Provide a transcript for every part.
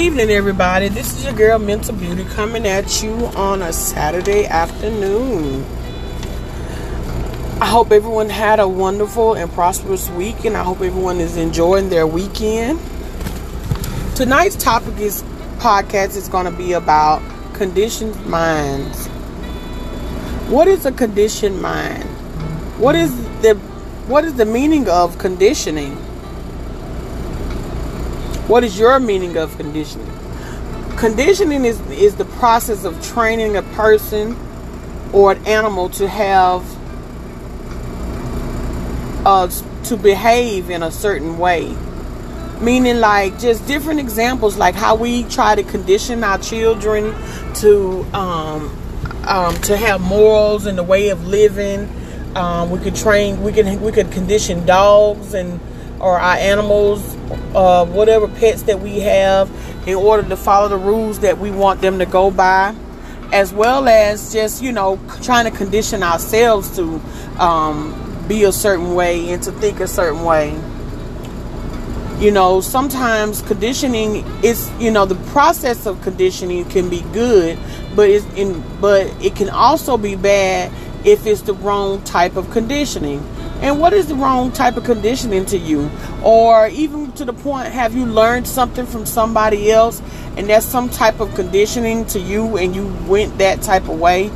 evening, everybody. This is your girl, Mental Beauty, coming at you on a Saturday afternoon. I hope everyone had a wonderful and prosperous week, and I hope everyone is enjoying their weekend. Tonight's topic is podcast is going to be about conditioned minds. What is a conditioned mind? What is the what is the meaning of conditioning? What is your meaning of conditioning? Conditioning is, is the process of training a person or an animal to have uh, to behave in a certain way. Meaning, like, just different examples, like how we try to condition our children to um, um, to have morals and the way of living. Um, we could train, we could we could condition dogs and or our animals uh, whatever pets that we have in order to follow the rules that we want them to go by, as well as just, you know, trying to condition ourselves to um, be a certain way and to think a certain way. You know, sometimes conditioning is, you know, the process of conditioning can be good, but it's in, but it can also be bad if it's the wrong type of conditioning. And what is the wrong type of conditioning to you? Or even to the point, have you learned something from somebody else and that's some type of conditioning to you and you went that type of way?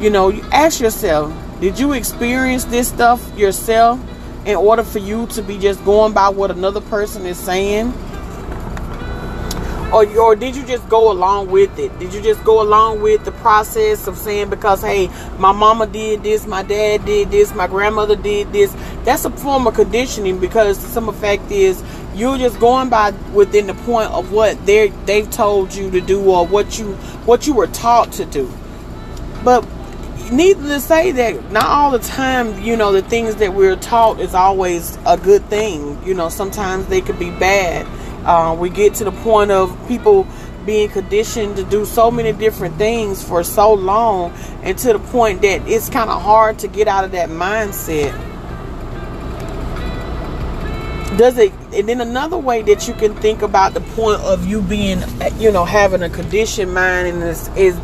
You know, you ask yourself, did you experience this stuff yourself in order for you to be just going by what another person is saying? Or or did you just go along with it? Did you just go along with the process of saying because hey, my mama did this, my dad did this, my grandmother did this? That's a form of conditioning because the simple fact is you're just going by within the point of what they they've told you to do or what you what you were taught to do. But needless to say that not all the time, you know, the things that we're taught is always a good thing. You know, sometimes they could be bad uh, we get to the point of people being conditioned to do so many different things for so long, and to the point that it's kind of hard to get out of that mindset. Does it? And then another way that you can think about the point of you being, you know, having a conditioned mind and is is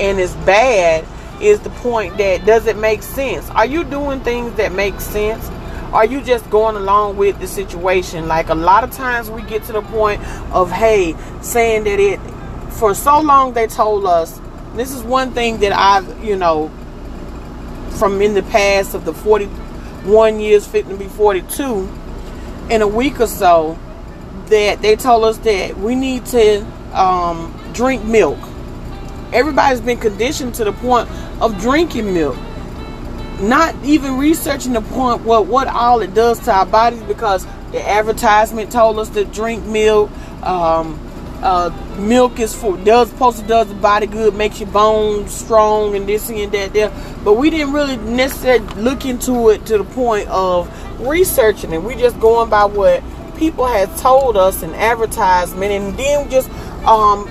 and it's bad is the point that does it make sense? Are you doing things that make sense? Are you just going along with the situation? Like a lot of times we get to the point of, hey, saying that it, for so long they told us, this is one thing that I've, you know, from in the past of the 41 years fitting to be 42, in a week or so, that they told us that we need to um, drink milk. Everybody's been conditioned to the point of drinking milk not even researching the point what what all it does to our bodies because the advertisement told us to drink milk. Um, uh, milk is for does supposed to does the body good, makes your bones strong, and this and that there. But we didn't really necessarily look into it to the point of researching it. We just going by what people had told us in advertisement, and then just um,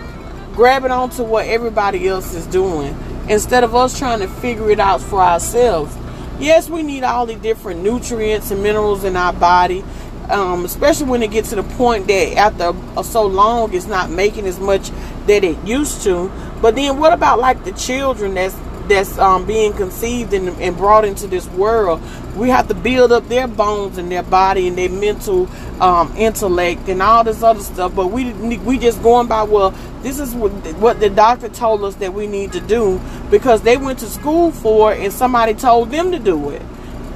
grabbing onto what everybody else is doing instead of us trying to figure it out for ourselves. Yes, we need all the different nutrients and minerals in our body, um, especially when it gets to the point that after so long it's not making as much that it used to. But then what about like the children that's that's um, being conceived and, and, brought into this world, we have to build up their bones and their body and their mental um, intellect and all this other stuff. But we we just going by well, this is what, what the doctor told us that we need to do because they went to school for it and somebody told them to do it.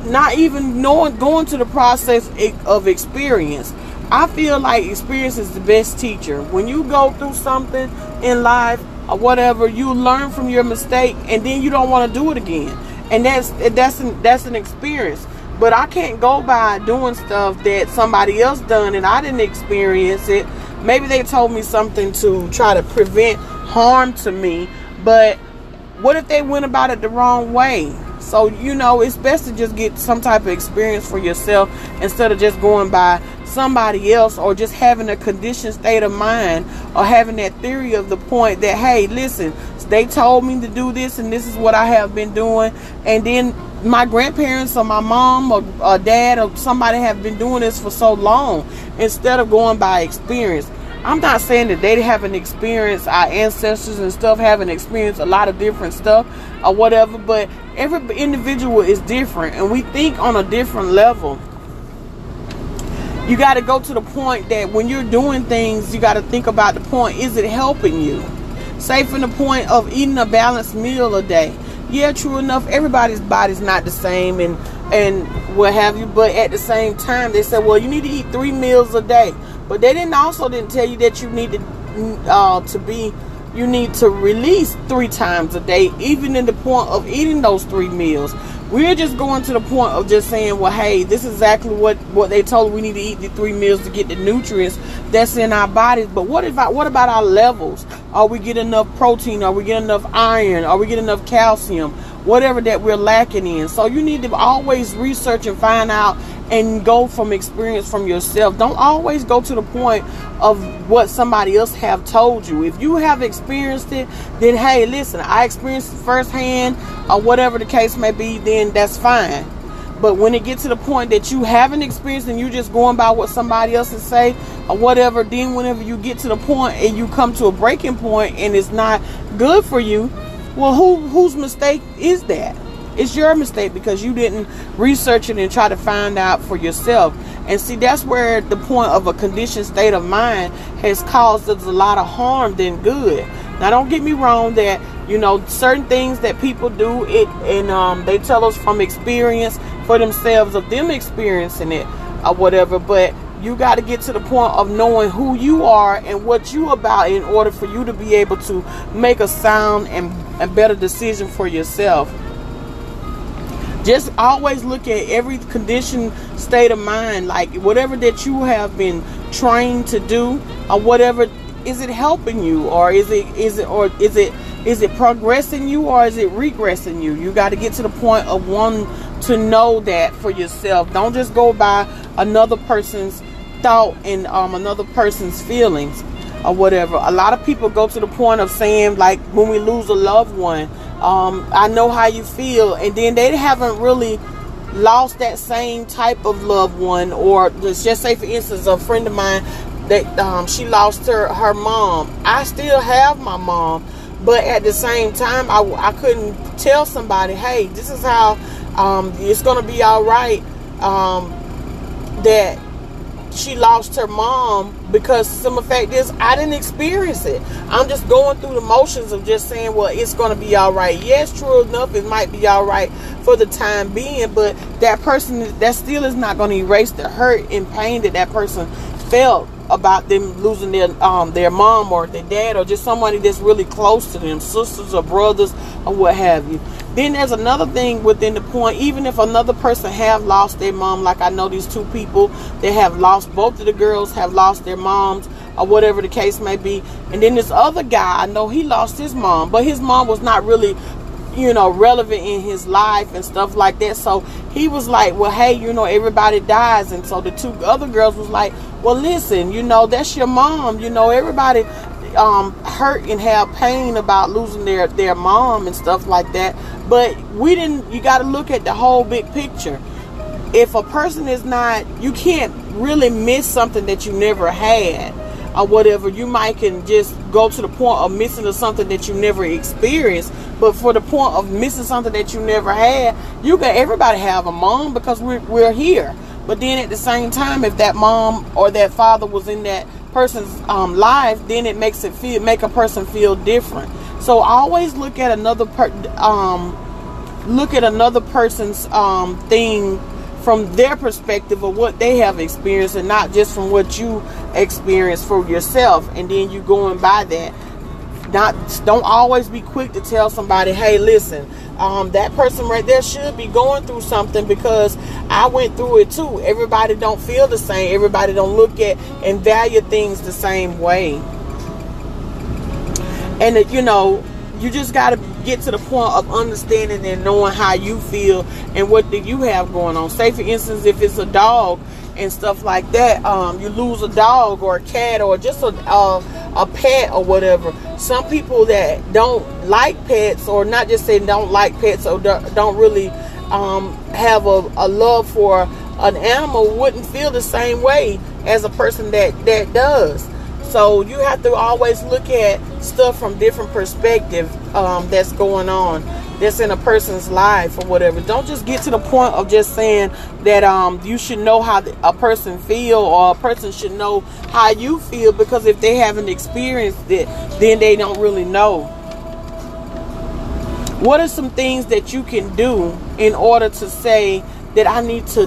Not even knowing going to the process of experience. I feel like experience is the best teacher. When you go through something in life or whatever, you learn from your mistake, and then you don't want to do it again. And that's that's an, that's an experience. But I can't go by doing stuff that somebody else done and I didn't experience it. Maybe they told me something to try to prevent harm to me, but what if they went about it the wrong way? So, you know, it's best to just get some type of experience for yourself instead of just going by somebody else or just having a conditioned state of mind or having that theory of the point that, hey, listen, they told me to do this and this is what I have been doing. And then my grandparents or my mom or, or dad or somebody have been doing this for so long instead of going by experience. I'm not saying that they haven't experienced our ancestors and stuff haven't experienced a lot of different stuff or whatever, but every individual is different and we think on a different level. You got to go to the point that when you're doing things, you got to think about the point is it helping you? Say from the point of eating a balanced meal a day. Yeah, true enough, everybody's body's not the same and and what have you, but at the same time they said, well, you need to eat 3 meals a day. But they didn't also didn't tell you that you need to uh, to be you need to release three times a day, even in the point of eating those three meals. We're just going to the point of just saying, well, hey, this is exactly what what they told we need to eat the three meals to get the nutrients that's in our bodies. But what about what about our levels? Are we getting enough protein? Are we getting enough iron? Are we getting enough calcium? Whatever that we're lacking in. So you need to always research and find out and go from experience from yourself. Don't always go to the point of what somebody else have told you. If you have experienced it, then hey, listen, I experienced it firsthand or whatever the case may be, then that's fine. But when it gets to the point that you haven't experienced and you're just going by what somebody else is say or whatever, then whenever you get to the point and you come to a breaking point and it's not good for you, well, who whose mistake is that? It's your mistake because you didn't research it and try to find out for yourself. And see, that's where the point of a conditioned state of mind has caused us a lot of harm than good. Now, don't get me wrong that you know certain things that people do it, and um, they tell us from experience for themselves of them experiencing it or whatever. But you got to get to the point of knowing who you are and what you about in order for you to be able to make a sound and a better decision for yourself. Just always look at every condition, state of mind, like whatever that you have been trained to do, or whatever. Is it helping you, or is it is it or is it is it progressing you, or is it regressing you? You got to get to the point of one to know that for yourself. Don't just go by another person's thought and um, another person's feelings or whatever. A lot of people go to the point of saying, like, when we lose a loved one, um, I know how you feel, and then they haven't really lost that same type of loved one, or let's just say, for instance, a friend of mine that um, she lost her her mom. I still have my mom, but at the same time, I, I couldn't tell somebody, hey, this is how um, it's gonna be all right. Um, that she lost her mom because some fact is I didn't experience it. I'm just going through the motions of just saying, well, it's going to be all right. Yes, true enough, it might be all right for the time being, but that person, that still is not going to erase the hurt and pain that that person felt about them losing their um their mom or their dad or just somebody that's really close to them, sisters or brothers or what have you. Then there's another thing within the point, even if another person have lost their mom, like I know these two people that have lost, both of the girls have lost their moms or whatever the case may be. And then this other guy, I know he lost his mom, but his mom was not really, you know, relevant in his life and stuff like that. So he was like, well, hey, you know, everybody dies. And so the two other girls was like, well, listen, you know, that's your mom. You know, everybody um, hurt and have pain about losing their their mom and stuff like that. But we didn't. You got to look at the whole big picture. If a person is not, you can't really miss something that you never had or whatever. You might can just go to the point of missing something that you never experienced. But for the point of missing something that you never had, you can everybody have a mom because we're we're here. But then at the same time, if that mom or that father was in that person's um, life, then it makes it feel make a person feel different. So always look at another per um, look at another person's um, thing from their perspective of what they have experienced, and not just from what you experienced for yourself. And then you going by that. Not don't always be quick to tell somebody, "Hey, listen." um, that person right there should be going through something because I went through it too. Everybody don't feel the same. Everybody don't look at and value things the same way. And you know, you just got to get to the point of understanding and knowing how you feel and what do you have going on. Say, for instance, if it's a dog and stuff like that, um, you lose a dog or a cat or just a, uh, a pet or whatever. Some people that don't like pets or not just say don't like pets or don't really um, have a, a love for an animal wouldn't feel the same way as a person that, that does. So you have to always look at stuff from different perspective um, that's going on, that's in a person's life or whatever. Don't just get to the point of just saying that um, you should know how a person feel or a person should know how you feel because if they haven't experienced it, then they don't really know. What are some things that you can do in order to say that I need to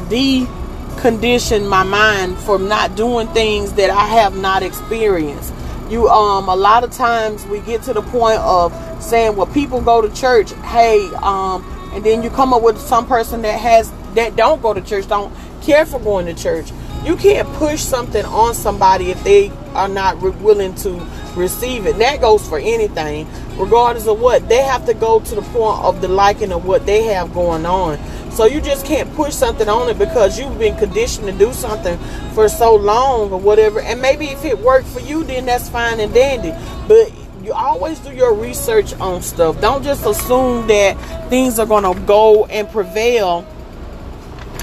decondition my mind from not doing things that I have not experienced? You um a lot of times we get to the point of saying well people go to church, hey, um, and then you come up with some person that has that don't go to church, don't care for going to church. You can't push something on somebody if they are not re- willing to receive it. And that goes for anything, regardless of what. They have to go to the point of the liking of what they have going on. So you just can't push something on it because you've been conditioned to do something for so long or whatever. And maybe if it worked for you, then that's fine and dandy. But you always do your research on stuff. Don't just assume that things are going to go and prevail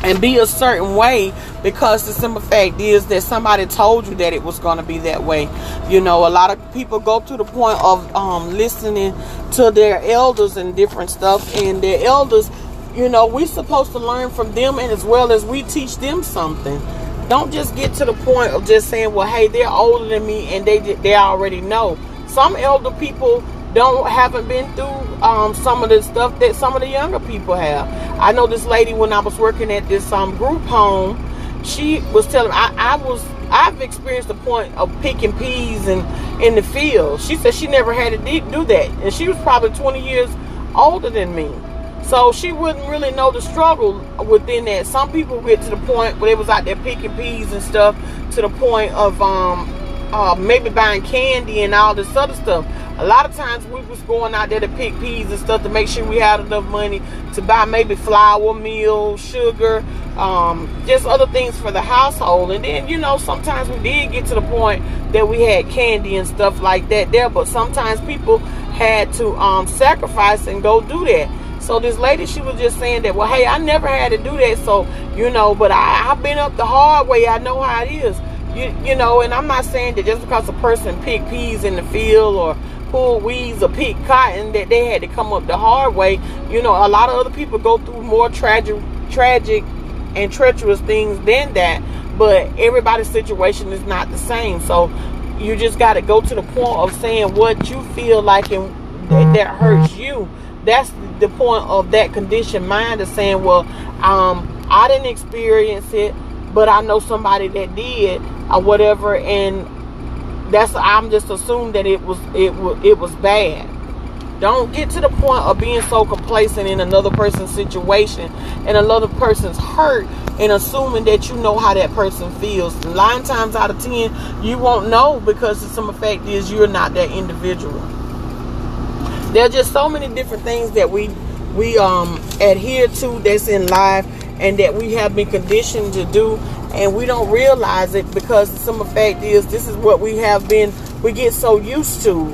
and be a certain way because the simple fact is that somebody told you that it was going to be that way. You know, a lot of people go to the point of um, listening to their elders and different stuff, and their elders, you know, we're supposed to learn from them, and as well as we teach them something. Don't just get to the point of just saying, "Well, hey, they're older than me, and they they already know." Some elder people don't haven't been through um, some of the stuff that some of the younger people have. I know this lady when I was working at this um, group home, she was telling I, I was I've experienced the point of picking peas and in the field. She said she never had to do that, and she was probably 20 years older than me. So she wouldn't really know the struggle within that. Some people get to the point where they was out there picking peas and stuff to the point of um, uh, maybe buying candy and all this other stuff. A lot of times we was going out there to pick peas and stuff to make sure we had enough money to buy maybe flour, meal, sugar, um, just other things for the household. And then, you know, sometimes we did get to the point that we had candy and stuff like that there, but sometimes people had to um, sacrifice and go do that. So this lady, she was just saying that, well, hey, I never had to do that. So, you know, but I, I've been up the hard way. I know how it is. You, you know, and I'm not saying that just because a person picked peas in the field or pulled weeds or picked cotton that they had to come up the hard way. You know, a lot of other people go through more tragic, tragic and treacherous things than that. But everybody's situation is not the same. So you just got to go to the point of saying what you feel like and that, that mm-hmm. hurts you. That's the point of that conditioned mind of saying, well, um, I didn't experience it, but I know somebody that did or whatever, and that's I'm just assuming that it was it was it was bad. Don't get to the point of being so complacent in another person's situation and another person's hurt and assuming that you know how that person feels. Nine times out of ten, you won't know because the some effect is you're not that individual. There are just so many different things that we we um adhere to that's in life and that we have been conditioned to do and we don't realize it because the simple fact is this is what we have been we get so used to.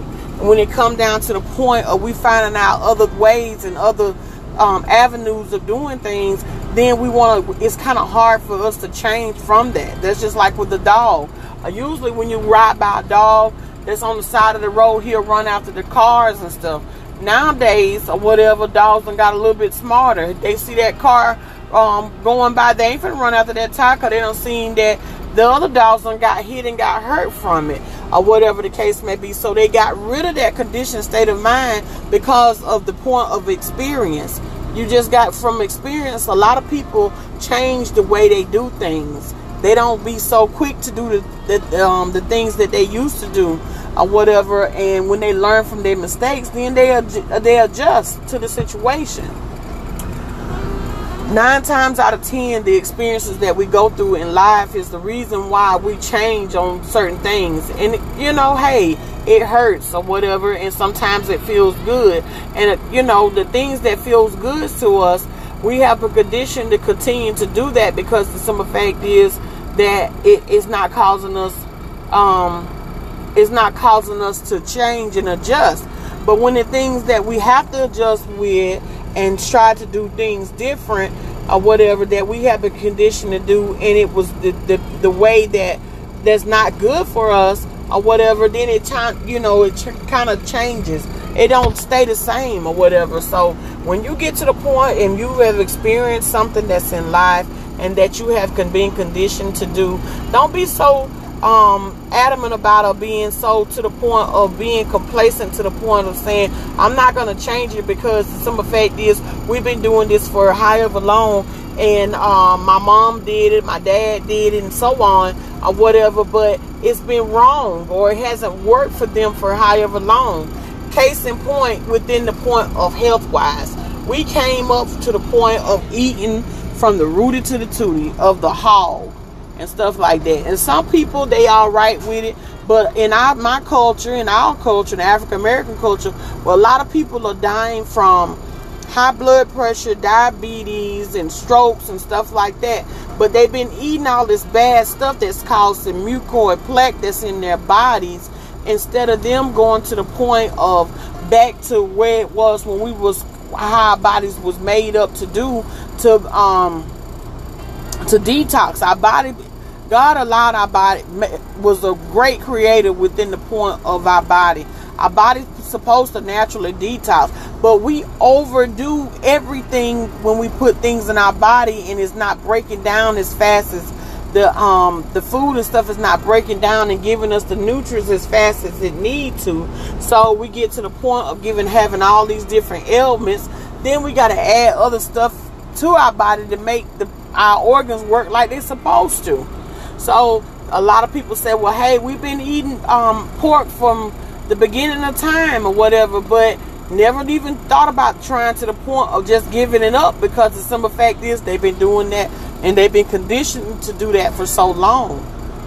When it come down to the point of we finding out other ways and other um, avenues of doing things then we want to it's kind of hard for us to change from that. That's just like with the dog. Usually when you ride by a dog that's on the side of the road he'll run after the cars and stuff nowadays or whatever dogs and got a little bit smarter they see that car um, going by, they ain't finna run after that tire because they don't seen that the other dogs done got hit and got hurt from it or whatever the case may be. So they got rid of that conditioned state of mind because of the point of experience. You just got from experience, a lot of people change the way they do things. They don't be so quick to do the, the, um, the things that they used to do or whatever. And when they learn from their mistakes, then they, they adjust to the situation. Nine times out of ten the experiences that we go through in life is the reason why we change on certain things. And you know hey it hurts or whatever and sometimes it feels good. And you know the things that feels good to us we have a condition to continue to do that because the simple fact is that it is not causing us um it's not causing us to change and adjust but when the things that we have to adjust with and try to do things different or whatever that we have a condition to do and it was the, the, the way that that's not good for us or whatever, then it you know it kind of changes. It don't stay the same or whatever. So when you get to the point and you have experienced something that's in life and that you have been conditioned to do, don't be so um, adamant about or being so to the point of being complacent to the point of saying I'm not going to change it because some fact is we've been doing this for however long and um, my mom did it, my dad did it, and so on or whatever. But it's been wrong or it hasn't worked for them for however long. Case in point, within the point of health wise, we came up to the point of eating from the rooty to the tooty of the hog and stuff like that. And some people they all right with it, but in our my culture, in our culture, the African American culture, well, a lot of people are dying from high blood pressure, diabetes, and strokes and stuff like that. But they've been eating all this bad stuff that's causing mucoid plaque that's in their bodies instead of them going to the point of back to where it was when we was how our bodies was made up to do to um to detox our body God allowed our body was a great creator within the point of our body. Our body's supposed to naturally detox, but we overdo everything when we put things in our body and it's not breaking down as fast as the um the food and stuff is not breaking down and giving us the nutrients as fast as it need to. So we get to the point of giving having all these different ailments. Then we got to add other stuff to our body to make the our organs work like they're supposed to. So a lot of people say, well, hey, we've been eating um, pork from the beginning of time or whatever, but never even thought about trying to the point of just giving it up because the simple fact is they've been doing that and they've been conditioned to do that for so long.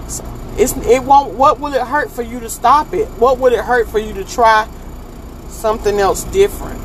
So it's it won't. What will it hurt for you to stop it? What would it hurt for you to try something else different?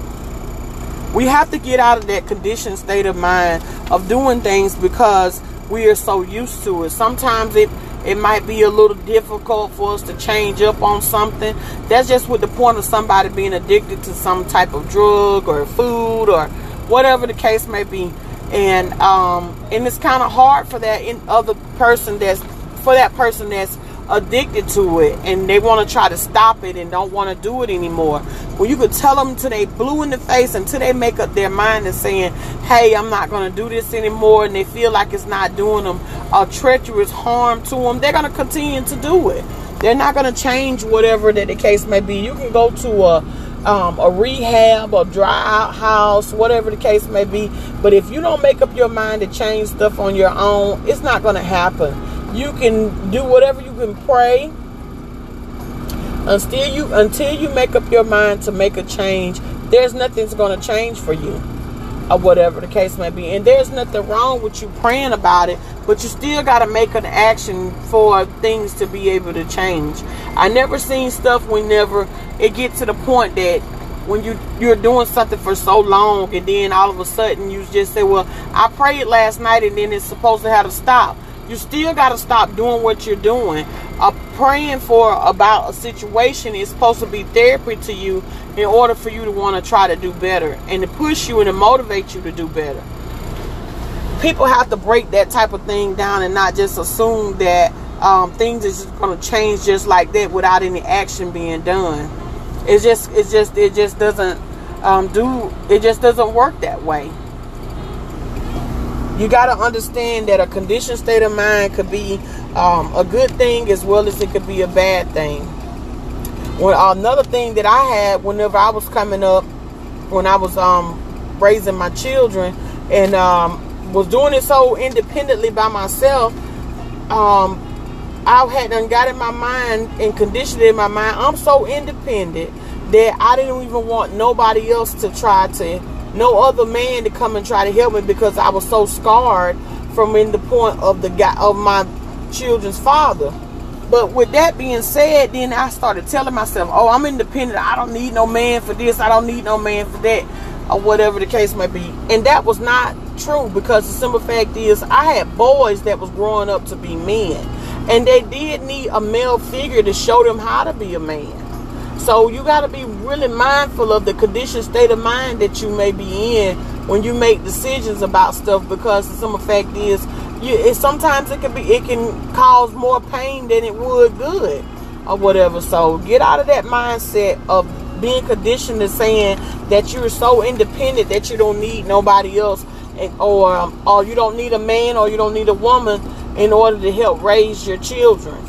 We have to get out of that conditioned state of mind of doing things because we are so used to it. Sometimes it it might be a little difficult for us to change up on something. That's just with the point of somebody being addicted to some type of drug or food or whatever the case may be. And um and it's kind of hard for that in other person that's for that person that's addicted to it and they want to try to stop it and don't want to do it anymore. Well, you could tell them till they blue in the face until they make up their mind and saying, hey, I'm not going to do this anymore and they feel like it's not doing them a treacherous harm to them, they're going to continue to do it. They're not going to change whatever that the case may be. You can go to a um, a rehab, a dry out house, whatever the case may be. But if you don't make up your mind to change stuff on your own, it's not going to happen you can do whatever you can pray until you until you make up your mind to make a change. There's nothing's going to change for you or whatever the case may be. And there's nothing wrong with you praying about it but you still got to make an action for things to be able to change. I never seen stuff whenever it get to the point that when you you're doing something for so long and then all of a sudden you just say well i prayed last night and then it's supposed to have to stop you still got to stop doing what you're doing. Uh, praying for about a situation is supposed to be therapy to you in order for you to want to try to do better and to push you and to motivate you to do better. People have to break that type of thing down and not just assume that um, things just going to change just like that without any action being done. It just, it just, it just doesn't um, do. It just doesn't work that way you got to understand that a conditioned state of mind could be um, a good thing as well as it could be a bad thing. Well, another thing that I had whenever I was coming up, when I was um, raising my children and um, was doing it so independently by myself, um, I had done got in my mind and conditioned in my mind. I'm so independent that I didn't even want nobody else to try to no other man to come and try to help me because I was so scarred from in the point of the guy of my children's father. But with that being said, then I started telling myself, "Oh, I'm independent. I don't need no man for this. I don't need no man for that, or whatever the case may be." And that was not true because the simple fact is, I had boys that was growing up to be men, and they did need a male figure to show them how to be a man. So you got to be really mindful of the condition, state of mind that you may be in when you make decisions about stuff. Because the fact is, you, it, sometimes it can be it can cause more pain than it would good, or whatever. So get out of that mindset of being conditioned to saying that you're so independent that you don't need nobody else, and, or um, or you don't need a man or you don't need a woman in order to help raise your children.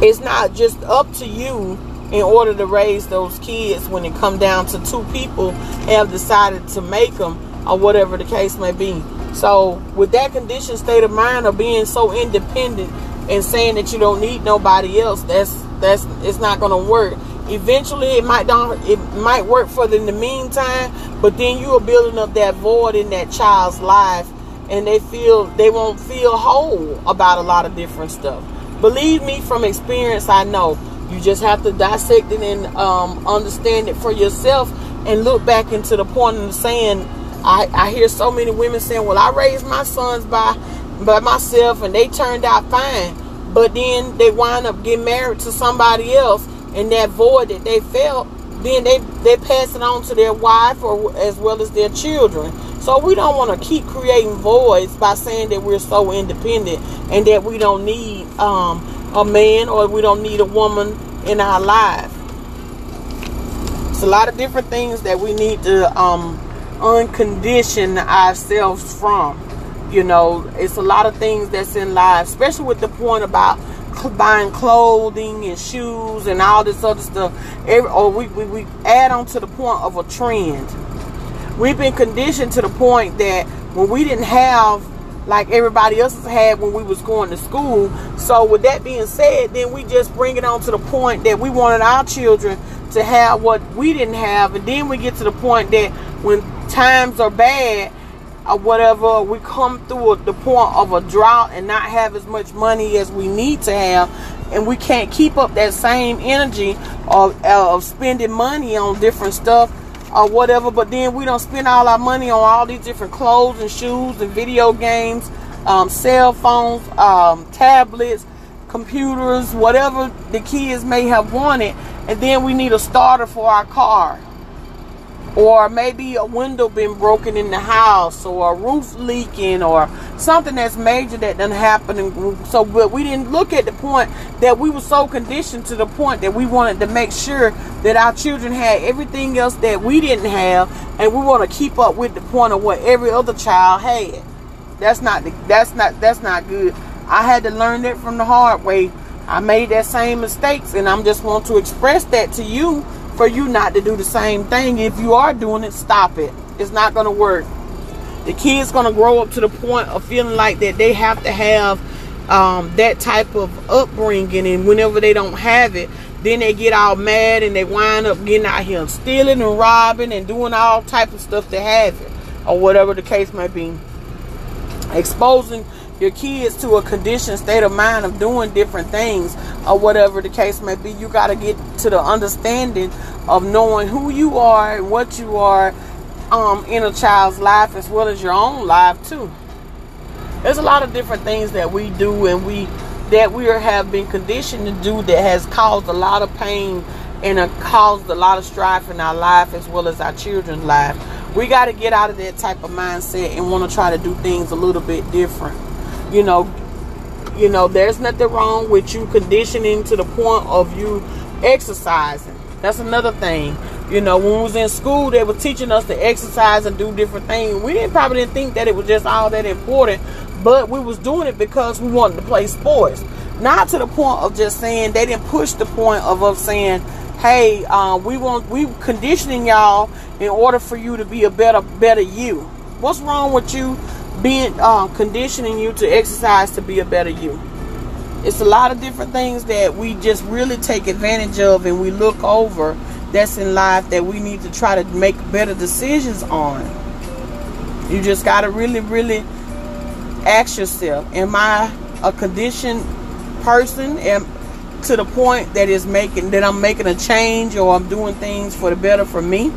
It's not just up to you in order to raise those kids when it come down to two people have decided to make them or whatever the case may be. So with that condition state of mind of being so independent and saying that you don't need nobody else, that's that's it's not gonna work. Eventually it might don't it might work for them in the meantime, but then you are building up that void in that child's life and they feel they won't feel whole about a lot of different stuff. Believe me from experience I know. You just have to dissect it and um, understand it for yourself and look back into the point of saying I, I hear so many women saying, Well, I raised my sons by by myself and they turned out fine. But then they wind up getting married to somebody else and that void that they felt, then they, they pass it on to their wife or as well as their children. So we don't want to keep creating voids by saying that we're so independent and that we don't need um, a man or we don't need a woman in our life. It's a lot of different things that we need to um, uncondition ourselves from. You know, it's a lot of things that's in life, especially with the point about buying clothing and shoes and all this other stuff. Every, or we, we, we add on to the point of a trend. We've been conditioned to the point that when we didn't have like everybody else had when we was going to school. So with that being said, then we just bring it on to the point that we wanted our children to have what we didn't have, and then we get to the point that when times are bad, or whatever, we come through the point of a drought and not have as much money as we need to have, and we can't keep up that same energy of, of spending money on different stuff or whatever. But then we don't spend all our money on all these different clothes and shoes and video games, um, cell phones, um, tablets, computers, whatever the kids may have wanted, and then we need a starter for our car or maybe a window been broken in the house or a roof leaking or something that's major that done happened. So but we didn't look at the point that we were so conditioned to the point that we wanted to make sure that our children had everything else that we didn't have. And we want to keep up with the point of what every other child had. That's not that's not that's not good. I had to learn that from the hard way. I made that same mistakes and i'm just want to express that to you for you not to do the same thing. If you are doing it, stop it. It's not going to work. The kid's going to grow up to the point of feeling like that they have to have um, that type of upbringing, and whenever they don't have it, then they get all mad and they wind up getting out here and stealing and robbing and doing all type of stuff to have it, or whatever the case may be. Exposing your kids to a conditioned state of mind of doing different things or whatever the case may be. You got to get to the understanding of knowing who you are and what you are um, in a child's life as well as your own life too. There's a lot of different things that we do and we that we have been conditioned to do that has caused a lot of pain and caused a lot of strife in our life as well as our children's life. We got to get out of that type of mindset and want to try to do things a little bit different you know you know there's nothing wrong with you conditioning to the point of you exercising. That's another thing. You know when we was in school they were teaching us to exercise and do different things. We didn't probably didn't think that it was just all that important but we was doing it because we wanted to play sports. Not to the point of just saying they didn't push the point of us saying hey uh, we want we conditioning y'all in order for you to be a better better you. What's wrong with you being um, conditioning you to exercise to be a better you. It's a lot of different things that we just really take advantage of and we look over that's in life that we need to try to make better decisions on. You just got to really, really ask yourself Am I a conditioned person? Am, to the point that is making that I'm making a change or I'm doing things for the better for me?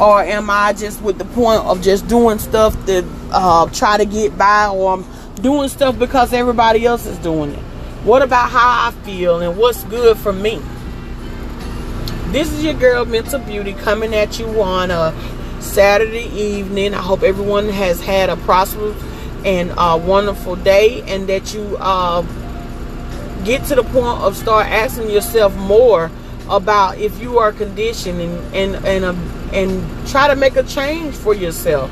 or am I just with the point of just doing stuff to uh, try to get by, or I'm doing stuff because everybody else is doing it? What about how I feel and what's good for me? This is your girl Mental Beauty coming at you on a Saturday evening. I hope everyone has had a prosperous and uh, wonderful day, and that you uh, get to the point of start asking yourself more about if you are conditioned and and and, um, and try to make a change for yourself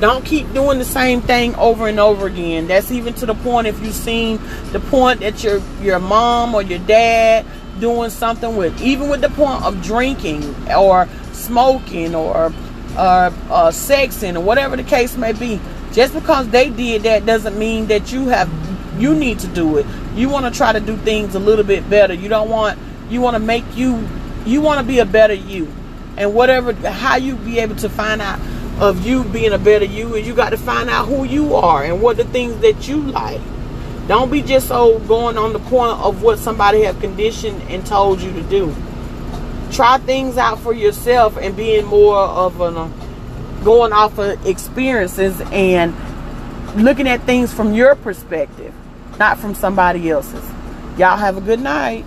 don't keep doing the same thing over and over again. That's even to the point if you've seen the point that your your mom or your dad doing something with, even with the point of drinking or smoking or uh, uh, sexing or whatever the case may be. Just because they did that doesn't mean that you have you need to do it. You want to try to do things a little bit better. You don't want you want to make you you want to be a better you. And whatever how you be able to find out of you being a better you is you got to find out who you are and what the things that you like. Don't be just so going on the point of what somebody have conditioned and told you to do. Try things out for yourself and being more of an uh, going off of experiences and looking at things from your perspective, not from somebody else's. Y'all have a good night.